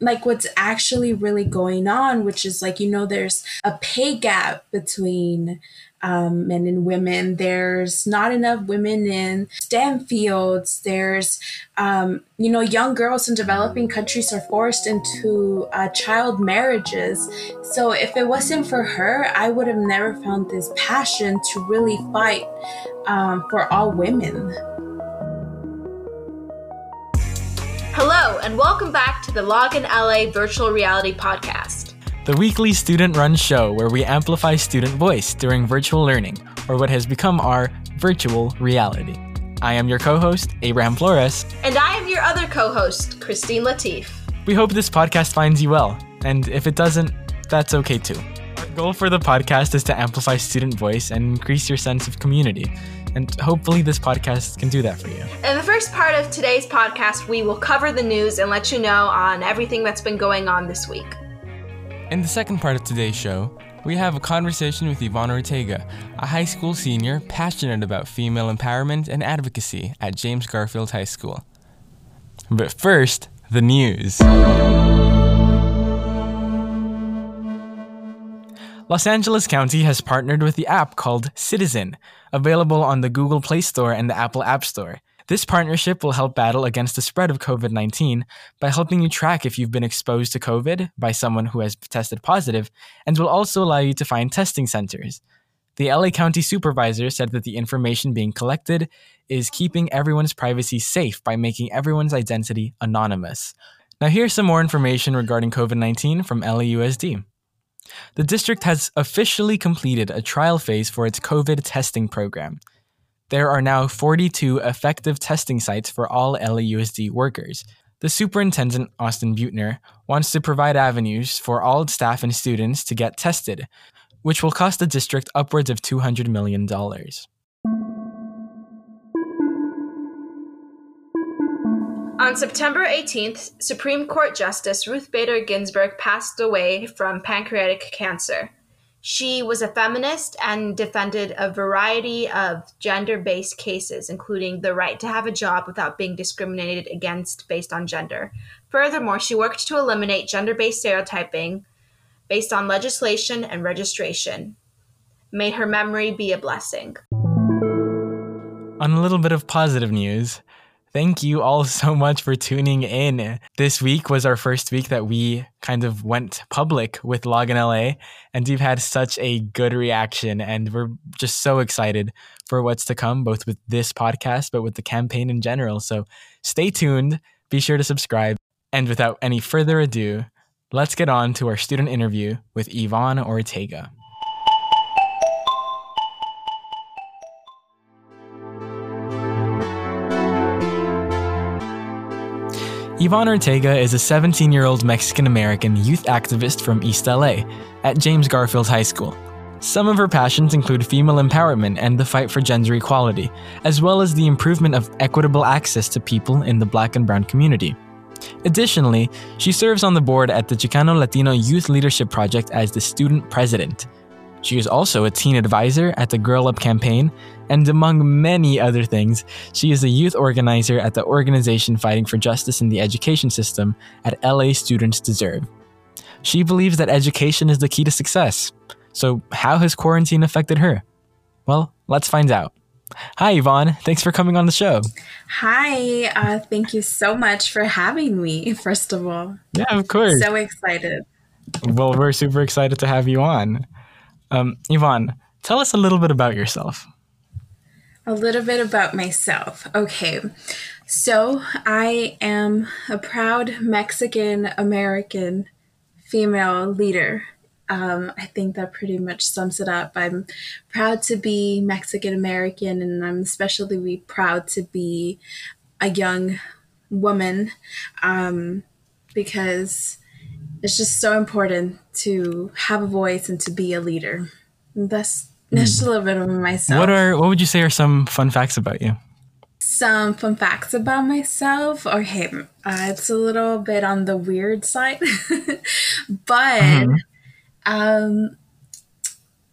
like what's actually really going on, which is like, you know, there's a pay gap between um, men and women. There's not enough women in STEM fields. There's, um, you know, young girls in developing countries are forced into uh, child marriages. So if it wasn't for her, I would have never found this passion to really fight um, for all women. And welcome back to the Login LA Virtual Reality Podcast, the weekly student run show where we amplify student voice during virtual learning, or what has become our virtual reality. I am your co host, Abraham Flores. And I am your other co host, Christine Latif. We hope this podcast finds you well, and if it doesn't, that's okay too. Goal for the podcast is to amplify student voice and increase your sense of community. And hopefully, this podcast can do that for you. In the first part of today's podcast, we will cover the news and let you know on everything that's been going on this week. In the second part of today's show, we have a conversation with Yvonne Ortega, a high school senior passionate about female empowerment and advocacy at James Garfield High School. But first, the news. Los Angeles County has partnered with the app called Citizen, available on the Google Play Store and the Apple App Store. This partnership will help battle against the spread of COVID 19 by helping you track if you've been exposed to COVID by someone who has tested positive, and will also allow you to find testing centers. The LA County supervisor said that the information being collected is keeping everyone's privacy safe by making everyone's identity anonymous. Now, here's some more information regarding COVID 19 from LAUSD. The district has officially completed a trial phase for its COVID testing program. There are now 42 effective testing sites for all LAUSD workers. The superintendent, Austin Beutner, wants to provide avenues for all staff and students to get tested, which will cost the district upwards of $200 million. On September 18th, Supreme Court Justice Ruth Bader Ginsburg passed away from pancreatic cancer. She was a feminist and defended a variety of gender based cases, including the right to have a job without being discriminated against based on gender. Furthermore, she worked to eliminate gender based stereotyping based on legislation and registration. May her memory be a blessing. On a little bit of positive news, Thank you all so much for tuning in. This week was our first week that we kind of went public with Login LA, and we've had such a good reaction. And we're just so excited for what's to come, both with this podcast, but with the campaign in general. So stay tuned, be sure to subscribe. And without any further ado, let's get on to our student interview with Yvonne Ortega. Yvonne Ortega is a 17 year old Mexican American youth activist from East LA at James Garfield High School. Some of her passions include female empowerment and the fight for gender equality, as well as the improvement of equitable access to people in the black and brown community. Additionally, she serves on the board at the Chicano Latino Youth Leadership Project as the student president. She is also a teen advisor at the Girl Up campaign, and among many other things, she is a youth organizer at the organization fighting for justice in the education system at LA Students Deserve. She believes that education is the key to success. So, how has quarantine affected her? Well, let's find out. Hi, Yvonne. Thanks for coming on the show. Hi. Uh, thank you so much for having me, first of all. Yeah, of course. So excited. Well, we're super excited to have you on. Um, Yvonne, tell us a little bit about yourself. A little bit about myself. Okay. So, I am a proud Mexican American female leader. Um, I think that pretty much sums it up. I'm proud to be Mexican American, and I'm especially proud to be a young woman um, because it's just so important to have a voice and to be a leader. that's that's mm. a little bit of myself. What are what would you say are some fun facts about you? Some fun facts about myself. Okay, uh, it's a little bit on the weird side, but mm-hmm. um,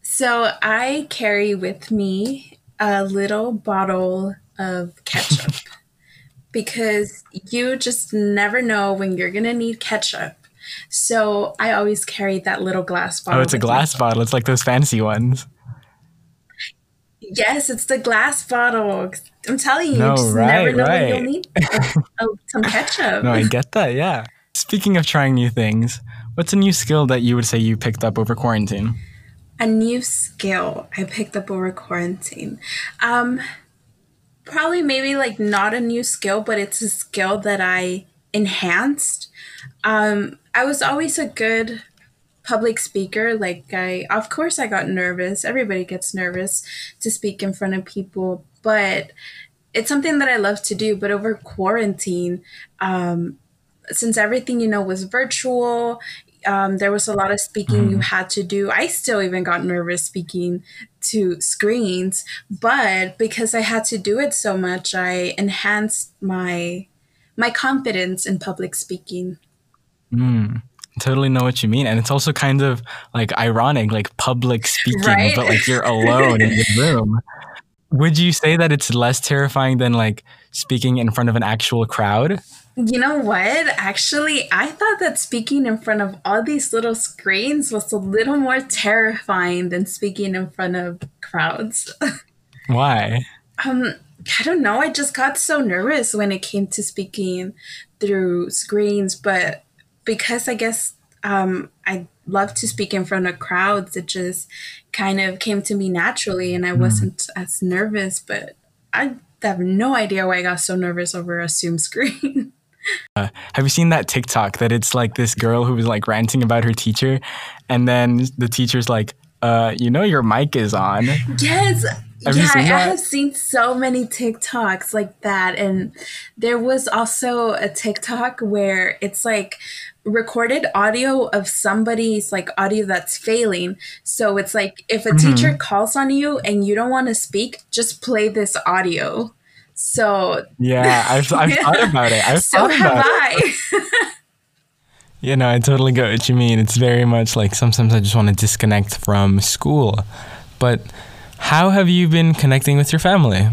so I carry with me a little bottle of ketchup. because you just never know when you're going to need ketchup. So I always carry that little glass bottle. Oh, it's a glass me. bottle. It's like those fancy ones. Yes, it's the glass bottle. I'm telling you, no, you just right, never know right. when you'll need some ketchup. no, I get that. Yeah. Speaking of trying new things, what's a new skill that you would say you picked up over quarantine? A new skill I picked up over quarantine. Um, probably maybe like not a new skill, but it's a skill that I enhanced. Um, I was always a good public speaker. Like I, of course, I got nervous. Everybody gets nervous to speak in front of people, but it's something that I love to do. But over quarantine, um, since everything you know was virtual, um, there was a lot of speaking you mm-hmm. had to do. I still even got nervous speaking to screens, but because I had to do it so much, I enhanced my my confidence in public speaking. Mm, totally know what you mean, and it's also kind of like ironic, like public speaking, right? but like you're alone in the room. Would you say that it's less terrifying than like speaking in front of an actual crowd? You know what? Actually, I thought that speaking in front of all these little screens was a little more terrifying than speaking in front of crowds. Why? Um, I don't know. I just got so nervous when it came to speaking through screens, but because I guess um, I love to speak in front of crowds, it just kind of came to me naturally, and I mm. wasn't as nervous. But I have no idea why I got so nervous over a Zoom screen. Uh, have you seen that TikTok that it's like this girl who was like ranting about her teacher, and then the teacher's like, uh, you know, your mic is on. Yes. Have yeah, I have seen so many TikToks like that. And there was also a TikTok where it's like recorded audio of somebody's like audio that's failing. So it's like if a mm-hmm. teacher calls on you and you don't want to speak, just play this audio. So yeah, I've, I've yeah. thought about it. I've so thought about have I. you know, I totally get what you mean. It's very much like sometimes I just want to disconnect from school. But how have you been connecting with your family?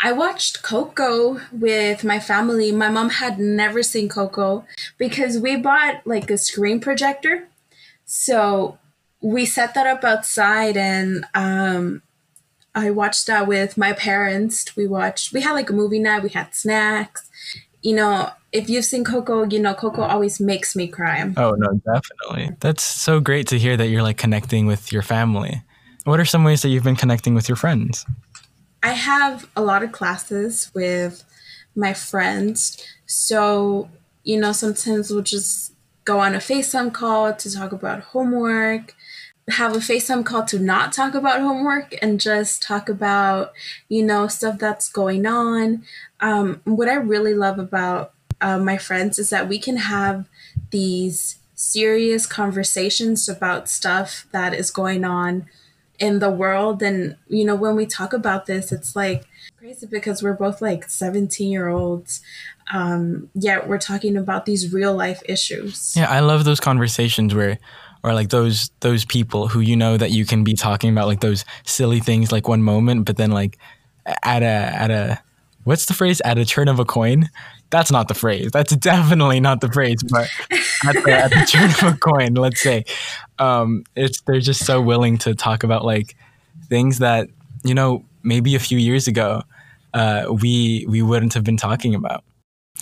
I watched Coco with my family. My mom had never seen Coco because we bought like a screen projector. So we set that up outside and um, I watched that with my parents. We watched, we had like a movie night, we had snacks. You know, if you've seen Coco, you know, Coco always makes me cry. Oh, no, definitely. That's so great to hear that you're like connecting with your family. What are some ways that you've been connecting with your friends? I have a lot of classes with my friends. So, you know, sometimes we'll just go on a FaceTime call to talk about homework have a FaceTime call to not talk about homework and just talk about, you know, stuff that's going on. Um, what I really love about uh, my friends is that we can have these serious conversations about stuff that is going on in the world. And, you know, when we talk about this, it's like crazy because we're both like 17 year olds. Um, yet we're talking about these real life issues. Yeah, I love those conversations where or like those those people who you know that you can be talking about like those silly things like one moment but then like at a at a what's the phrase? At a turn of a coin? That's not the phrase. That's definitely not the phrase but at the, at the turn of a coin let's say. Um it's they're just so willing to talk about like things that you know maybe a few years ago uh, we we wouldn't have been talking about.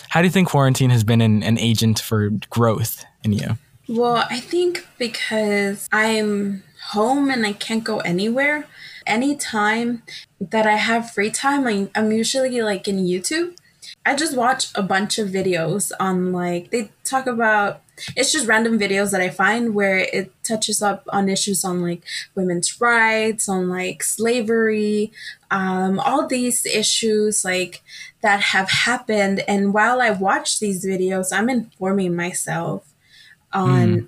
How do you think quarantine has been an, an agent for growth in you? Well, I think because I'm home and I can't go anywhere, anytime that I have free time, I, I'm usually like in YouTube. I just watch a bunch of videos on like, they talk about, it's just random videos that I find where it touches up on issues on like women's rights, on like slavery, um, all these issues like that have happened. And while I watch these videos, I'm informing myself on mm.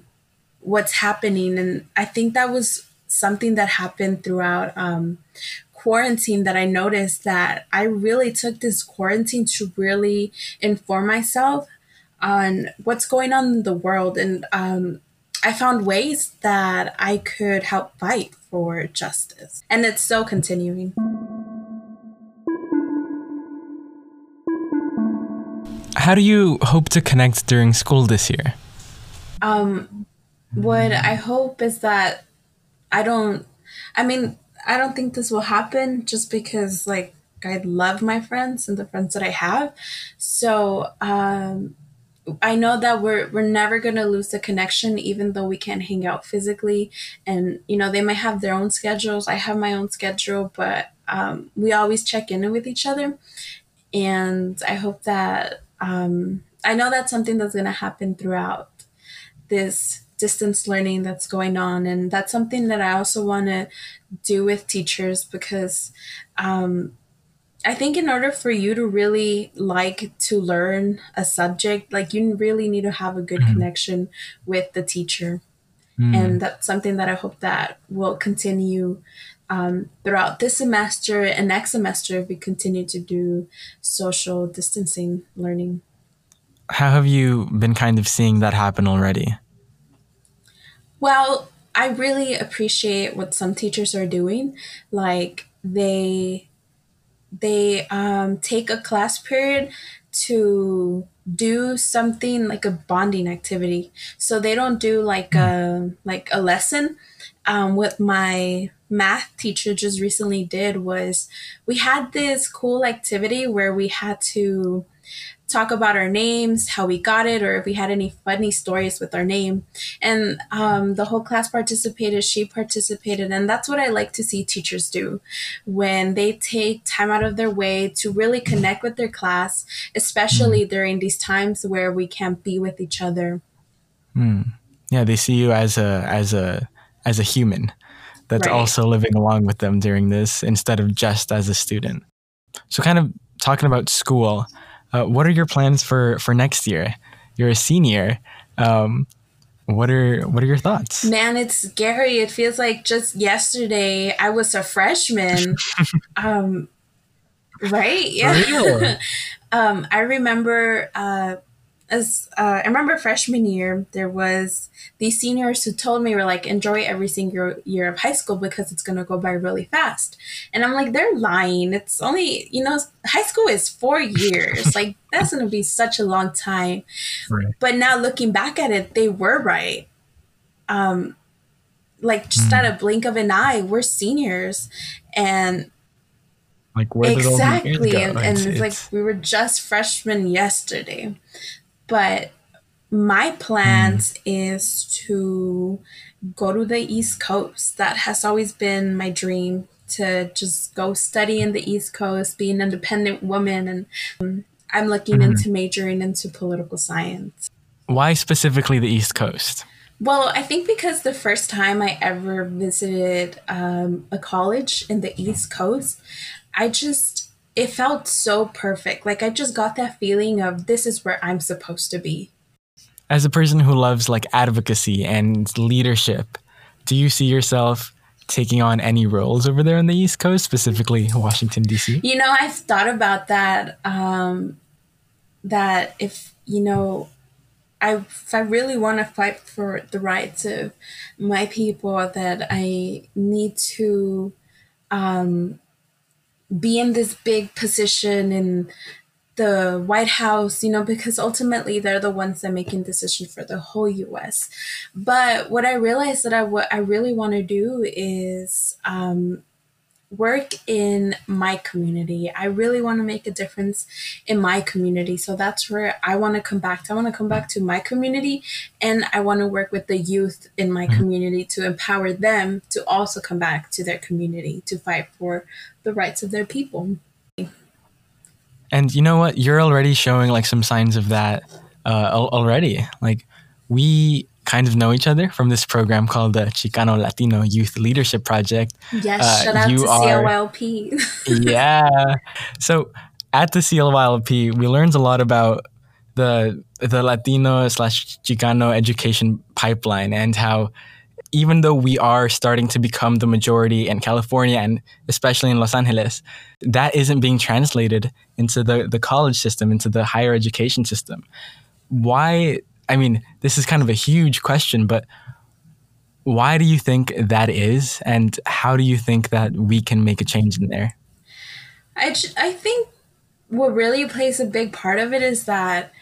what's happening. And I think that was something that happened throughout um, quarantine that I noticed that I really took this quarantine to really inform myself on what's going on in the world. And um, I found ways that I could help fight for justice. And it's still continuing. how do you hope to connect during school this year? Um, what I hope is that I don't, I mean, I don't think this will happen just because, like, I love my friends and the friends that I have. So, um, I know that we're we're never gonna lose the connection, even though we can't hang out physically. And you know, they might have their own schedules. I have my own schedule, but um, we always check in with each other. And I hope that um, I know that's something that's gonna happen throughout this distance learning that's going on, and that's something that I also want to do with teachers because um, I think in order for you to really like to learn a subject, like you really need to have a good mm-hmm. connection with the teacher. Mm. And that's something that I hope that will continue um, throughout this semester and next semester if we continue to do social distancing learning. How have you been kind of seeing that happen already? Well, I really appreciate what some teachers are doing. Like they they um, take a class period to do something like a bonding activity. So they don't do like a like a lesson. Um, what my math teacher just recently did was we had this cool activity where we had to talk about our names, how we got it, or if we had any funny stories with our name. And um, the whole class participated, she participated. And that's what I like to see teachers do when they take time out of their way to really connect with their class, especially mm. during these times where we can't be with each other. Mm. Yeah, they see you as a as a as a human that's right. also living along with them during this instead of just as a student. So kind of talking about school, uh, what are your plans for for next year? You're a senior. Um, what are what are your thoughts? Man, it's scary. It feels like just yesterday I was a freshman. um, right? Yeah. um, I remember uh, as uh, I remember freshman year, there was these seniors who told me were like, enjoy every single year of high school because it's gonna go by really fast. And I'm like, they're lying. It's only you know, high school is four years. like that's gonna be such a long time. Right. But now looking back at it, they were right. Um, like just mm. at a blink of an eye, we're seniors, and like where exactly, and, and it's, it's like we were just freshmen yesterday. But my plans mm. is to go to the East Coast. That has always been my dream to just go study in the East Coast, be an independent woman. And um, I'm looking mm. into majoring into political science. Why specifically the East Coast? Well, I think because the first time I ever visited um, a college in the East Coast, I just it felt so perfect. Like I just got that feeling of this is where I'm supposed to be. As a person who loves like advocacy and leadership, do you see yourself taking on any roles over there on the East Coast, specifically Washington D.C.? You know, I've thought about that. Um, that if you know, I if I really want to fight for the rights of my people, that I need to um, be in this big position in the White House, you know, because ultimately they're the ones that making decisions for the whole U.S. But what I realized that I what I really want to do is um, work in my community. I really want to make a difference in my community. So that's where I want to come back to. I want to come back to my community and I want to work with the youth in my mm-hmm. community to empower them to also come back to their community to fight for the rights of their people. And you know what? You're already showing like some signs of that uh, already. Like we kind of know each other from this program called the Chicano Latino Youth Leadership Project. Yes, uh, shout out to are, CLYLP. yeah. So at the CLYLP, we learned a lot about the the Latino slash Chicano education pipeline and how even though we are starting to become the majority in California and especially in Los Angeles, that isn't being translated into the, the college system, into the higher education system. Why I mean, this is kind of a huge question, but why do you think that is? And how do you think that we can make a change in there? I, I think what really plays a big part of it is that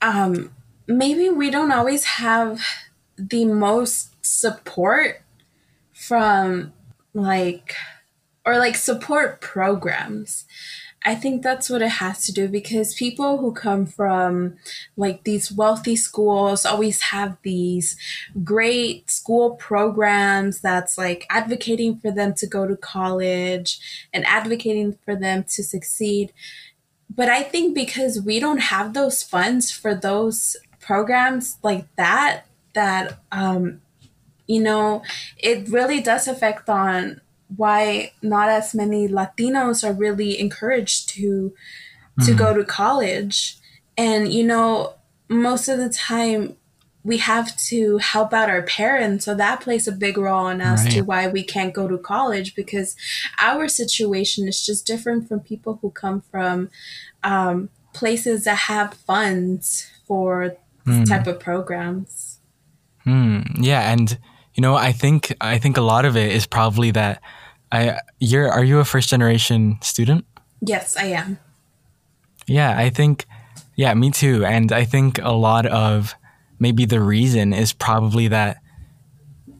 um, maybe we don't always have the most support from like or like support programs. I think that's what it has to do because people who come from like these wealthy schools always have these great school programs that's like advocating for them to go to college and advocating for them to succeed. But I think because we don't have those funds for those programs like that, that, um, you know, it really does affect on why not as many Latinos are really encouraged to to mm. go to college. And you know, most of the time we have to help out our parents, so that plays a big role in us right. to why we can't go to college because our situation is just different from people who come from um, places that have funds for mm. type of programs. Mm. Yeah, and you know, I think I think a lot of it is probably that I you're are you a first generation student? Yes, I am. Yeah, I think yeah, me too. And I think a lot of maybe the reason is probably that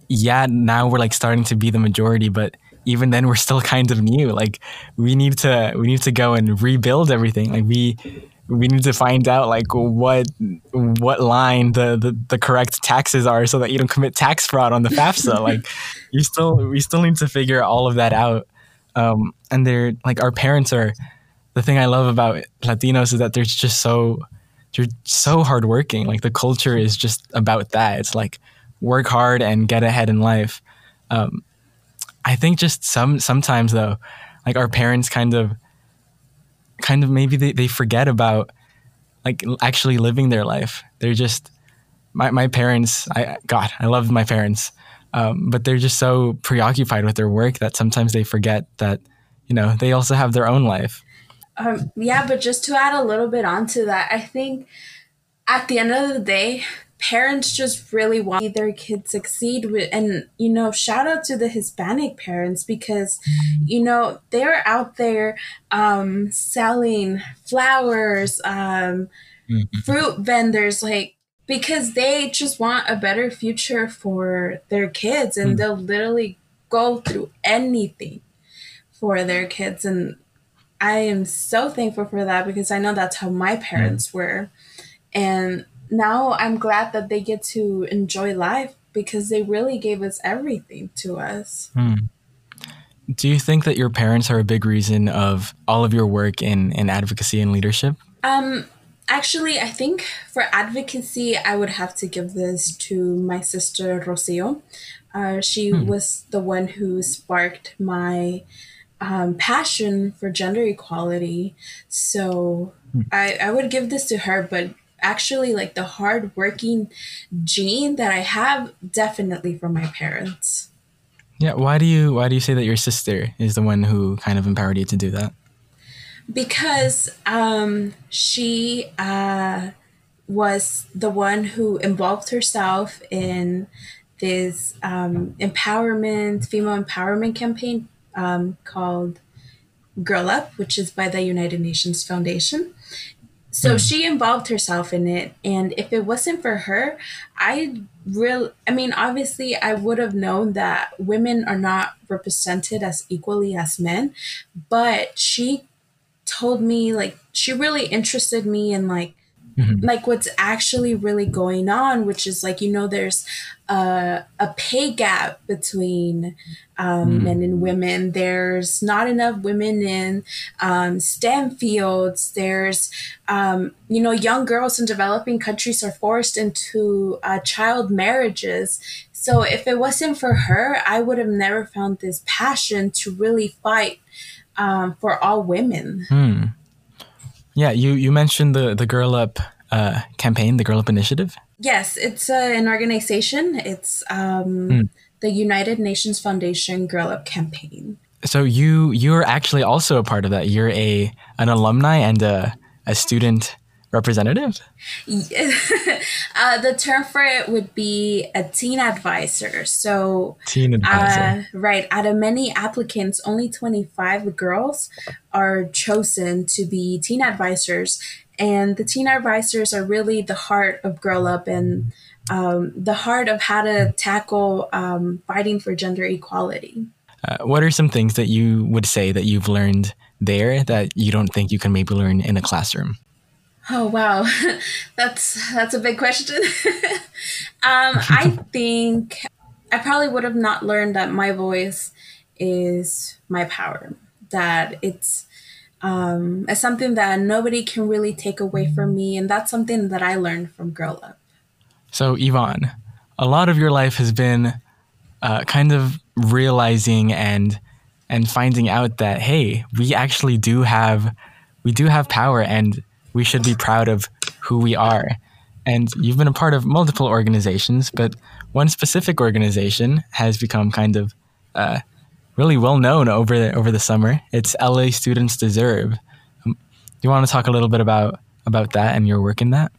yeah, now we're like starting to be the majority, but even then we're still kind of new. Like we need to we need to go and rebuild everything. Like we we need to find out like what what line the, the, the correct taxes are so that you don't commit tax fraud on the FAFSA. like you still we still need to figure all of that out. Um, and they're like our parents are the thing I love about Latinos is that they're just so they're so hardworking. Like the culture is just about that. It's like work hard and get ahead in life. Um, I think just some sometimes though, like our parents kind of kind of maybe they, they forget about like actually living their life. They're just my, my parents, I God, I love my parents. Um, but they're just so preoccupied with their work that sometimes they forget that, you know, they also have their own life. Um, yeah, but just to add a little bit onto that, I think at the end of the day, parents just really want their kids succeed with and you know shout out to the hispanic parents because you know they're out there um selling flowers um mm-hmm. fruit vendors like because they just want a better future for their kids and mm-hmm. they'll literally go through anything for their kids and i am so thankful for that because i know that's how my parents mm-hmm. were and now I'm glad that they get to enjoy life because they really gave us everything to us. Hmm. Do you think that your parents are a big reason of all of your work in, in advocacy and leadership? Um, actually, I think for advocacy, I would have to give this to my sister Rocio. Uh, she hmm. was the one who sparked my um, passion for gender equality. So hmm. I, I would give this to her, but actually like the hardworking gene that I have definitely from my parents. Yeah, why do you why do you say that your sister is the one who kind of empowered you to do that? Because um, she uh, was the one who involved herself in this um, empowerment, female empowerment campaign um, called Girl Up, which is by the United Nations Foundation. So mm. she involved herself in it. And if it wasn't for her, I real I mean, obviously I would have known that women are not represented as equally as men, but she told me like she really interested me in like mm-hmm. like what's actually really going on, which is like, you know, there's a, a pay gap between um, mm. men and women. There's not enough women in um, STEM fields. There's, um, you know, young girls in developing countries are forced into uh, child marriages. So if it wasn't for her, I would have never found this passion to really fight um, for all women. Mm. Yeah, you you mentioned the the Girl Up uh, campaign, the Girl Up Initiative. Yes, it's uh, an organization. It's um, mm. the United Nations Foundation Girl Up campaign. So you you're actually also a part of that. You're a an alumni and a, a student representative? uh, the term for it would be a teen advisor. So, teen advisor. Uh, right. Out of many applicants, only 25 girls are chosen to be teen advisors. And the teen advisors are really the heart of Girl Up and um, the heart of how to tackle um, fighting for gender equality. Uh, what are some things that you would say that you've learned there that you don't think you can maybe learn in a classroom? Oh wow, that's that's a big question. um, I think I probably would have not learned that my voice is my power. That it's um, it's something that nobody can really take away from me, and that's something that I learned from Girl Up. So Yvonne, a lot of your life has been uh, kind of realizing and and finding out that hey, we actually do have we do have power and we should be proud of who we are. And you've been a part of multiple organizations, but one specific organization has become kind of uh, really well known over the, over the summer. It's LA Students Deserve. Um, do you want to talk a little bit about about that and your work in that?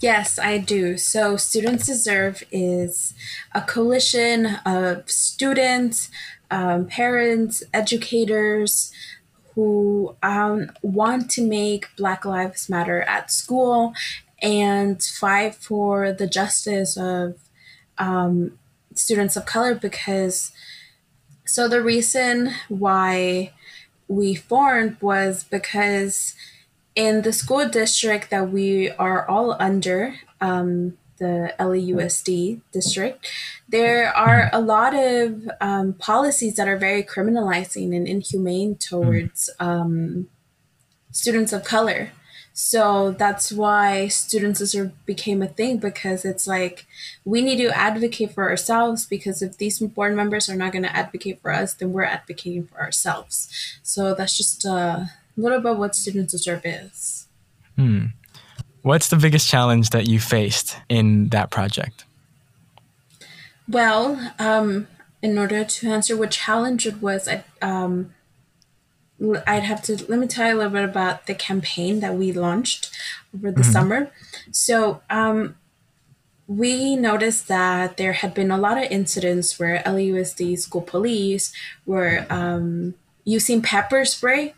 Yes, I do. So, Students Deserve is a coalition of students, um, parents, educators, who um, want to make Black Lives Matter at school and fight for the justice of um, students of color because so the reason why we formed was because in the school district that we are all under um, the LAUSD district, there are a lot of um, policies that are very criminalizing and inhumane towards um, students of color. So that's why students deserve became a thing because it's like we need to advocate for ourselves because if these board members are not going to advocate for us, then we're advocating for ourselves. So that's just a little bit what Students Deserve is. Hmm. What's the biggest challenge that you faced in that project? Well, um, in order to answer what challenge it was, I, um, I'd have to let me tell you a little bit about the campaign that we launched over the mm-hmm. summer. So, um, we noticed that there had been a lot of incidents where LAUSD school police were um, using pepper spray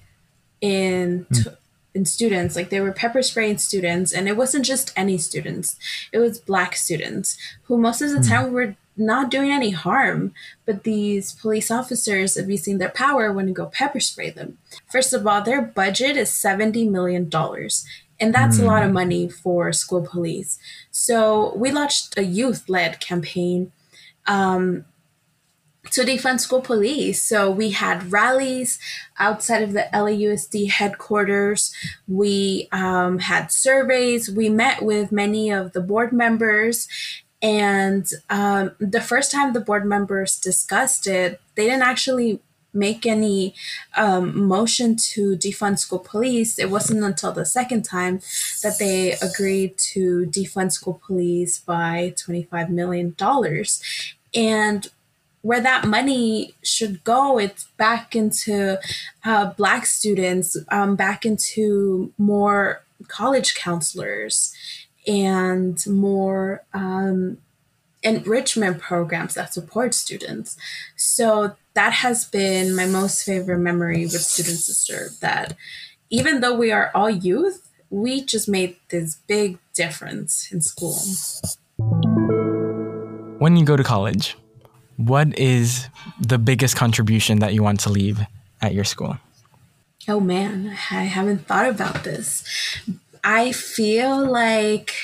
in mm. t- in students like they were pepper spraying students and it wasn't just any students it was black students who most of the mm. time were not doing any harm but these police officers abusing their power when to go pepper spray them first of all their budget is 70 million dollars and that's mm. a lot of hmm. money for school police so we launched a youth-led campaign um, to defund school police. So we had rallies outside of the LAUSD headquarters. We um, had surveys. We met with many of the board members. And um, the first time the board members discussed it, they didn't actually make any um, motion to defund school police. It wasn't until the second time that they agreed to defund school police by $25 million. And where that money should go. It's back into uh, black students um, back into more college counselors and more um, enrichment programs that support students. So that has been my most favorite memory with students deserve that even though we are all youth we just made this big difference in school. When you go to college what is the biggest contribution that you want to leave at your school? Oh man, I haven't thought about this. I feel like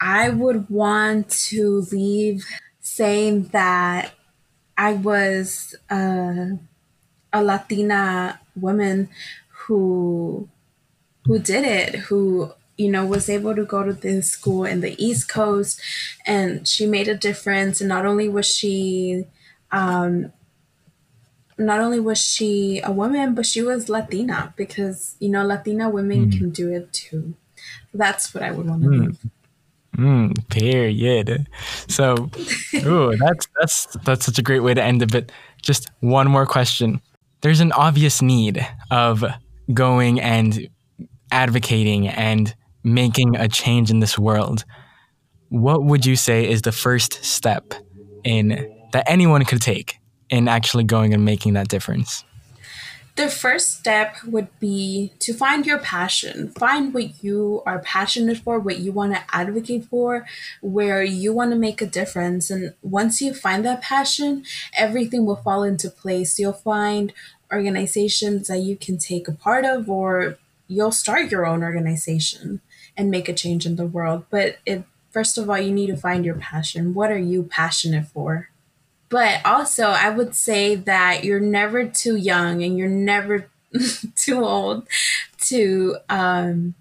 I would want to leave saying that I was a, Latina woman who who did it, who you know, was able to go to this school in the East Coast and she made a difference. And not only was she, um, not only was she a woman, but she was Latina because, you know, Latina women mm. can do it too. That's what I would want to mm. do. Mm, period. So, ooh, that's that's that's such a great way to end it. But just one more question. There's an obvious need of going and advocating and making a change in this world, what would you say is the first step in that anyone could take in actually going and making that difference? The first step would be to find your passion. Find what you are passionate for, what you want to advocate for, where you want to make a difference. And once you find that passion, everything will fall into place. You'll find organizations that you can take a part of, or you'll start your own organization and make a change in the world. But it, first of all, you need to find your passion. What are you passionate for? But also, I would say that you're never too young and you're never too old to um,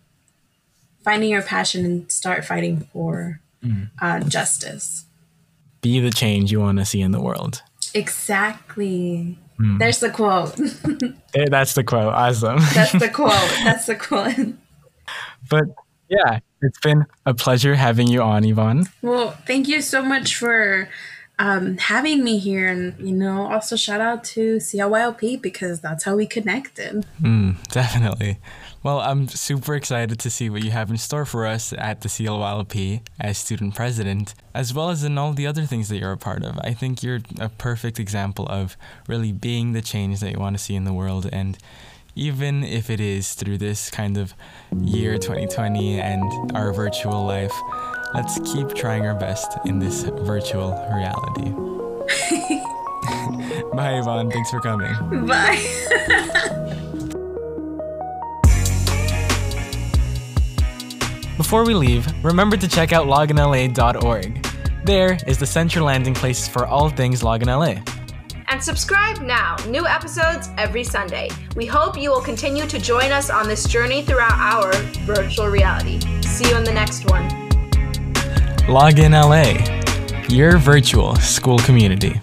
finding your passion and start fighting for mm. uh, justice. Be the change you want to see in the world. Exactly. Mm. There's the quote. That's the quote. Awesome. That's the quote. That's the quote. but yeah, it's been a pleasure having you on, Yvonne. Well, thank you so much for um, having me here. And, you know, also shout out to CLYLP because that's how we connected. Mm, definitely. Well, I'm super excited to see what you have in store for us at the CLYLP as student president, as well as in all the other things that you're a part of. I think you're a perfect example of really being the change that you want to see in the world. And even if it is through this kind of year 2020 and our virtual life, let's keep trying our best in this virtual reality. Bye, Yvonne. Thanks for coming. Bye. Before we leave, remember to check out loginla.org. There is the central landing place for all things Login LA. And subscribe now. New episodes every Sunday. We hope you will continue to join us on this journey throughout our virtual reality. See you in the next one. Login LA, your virtual school community.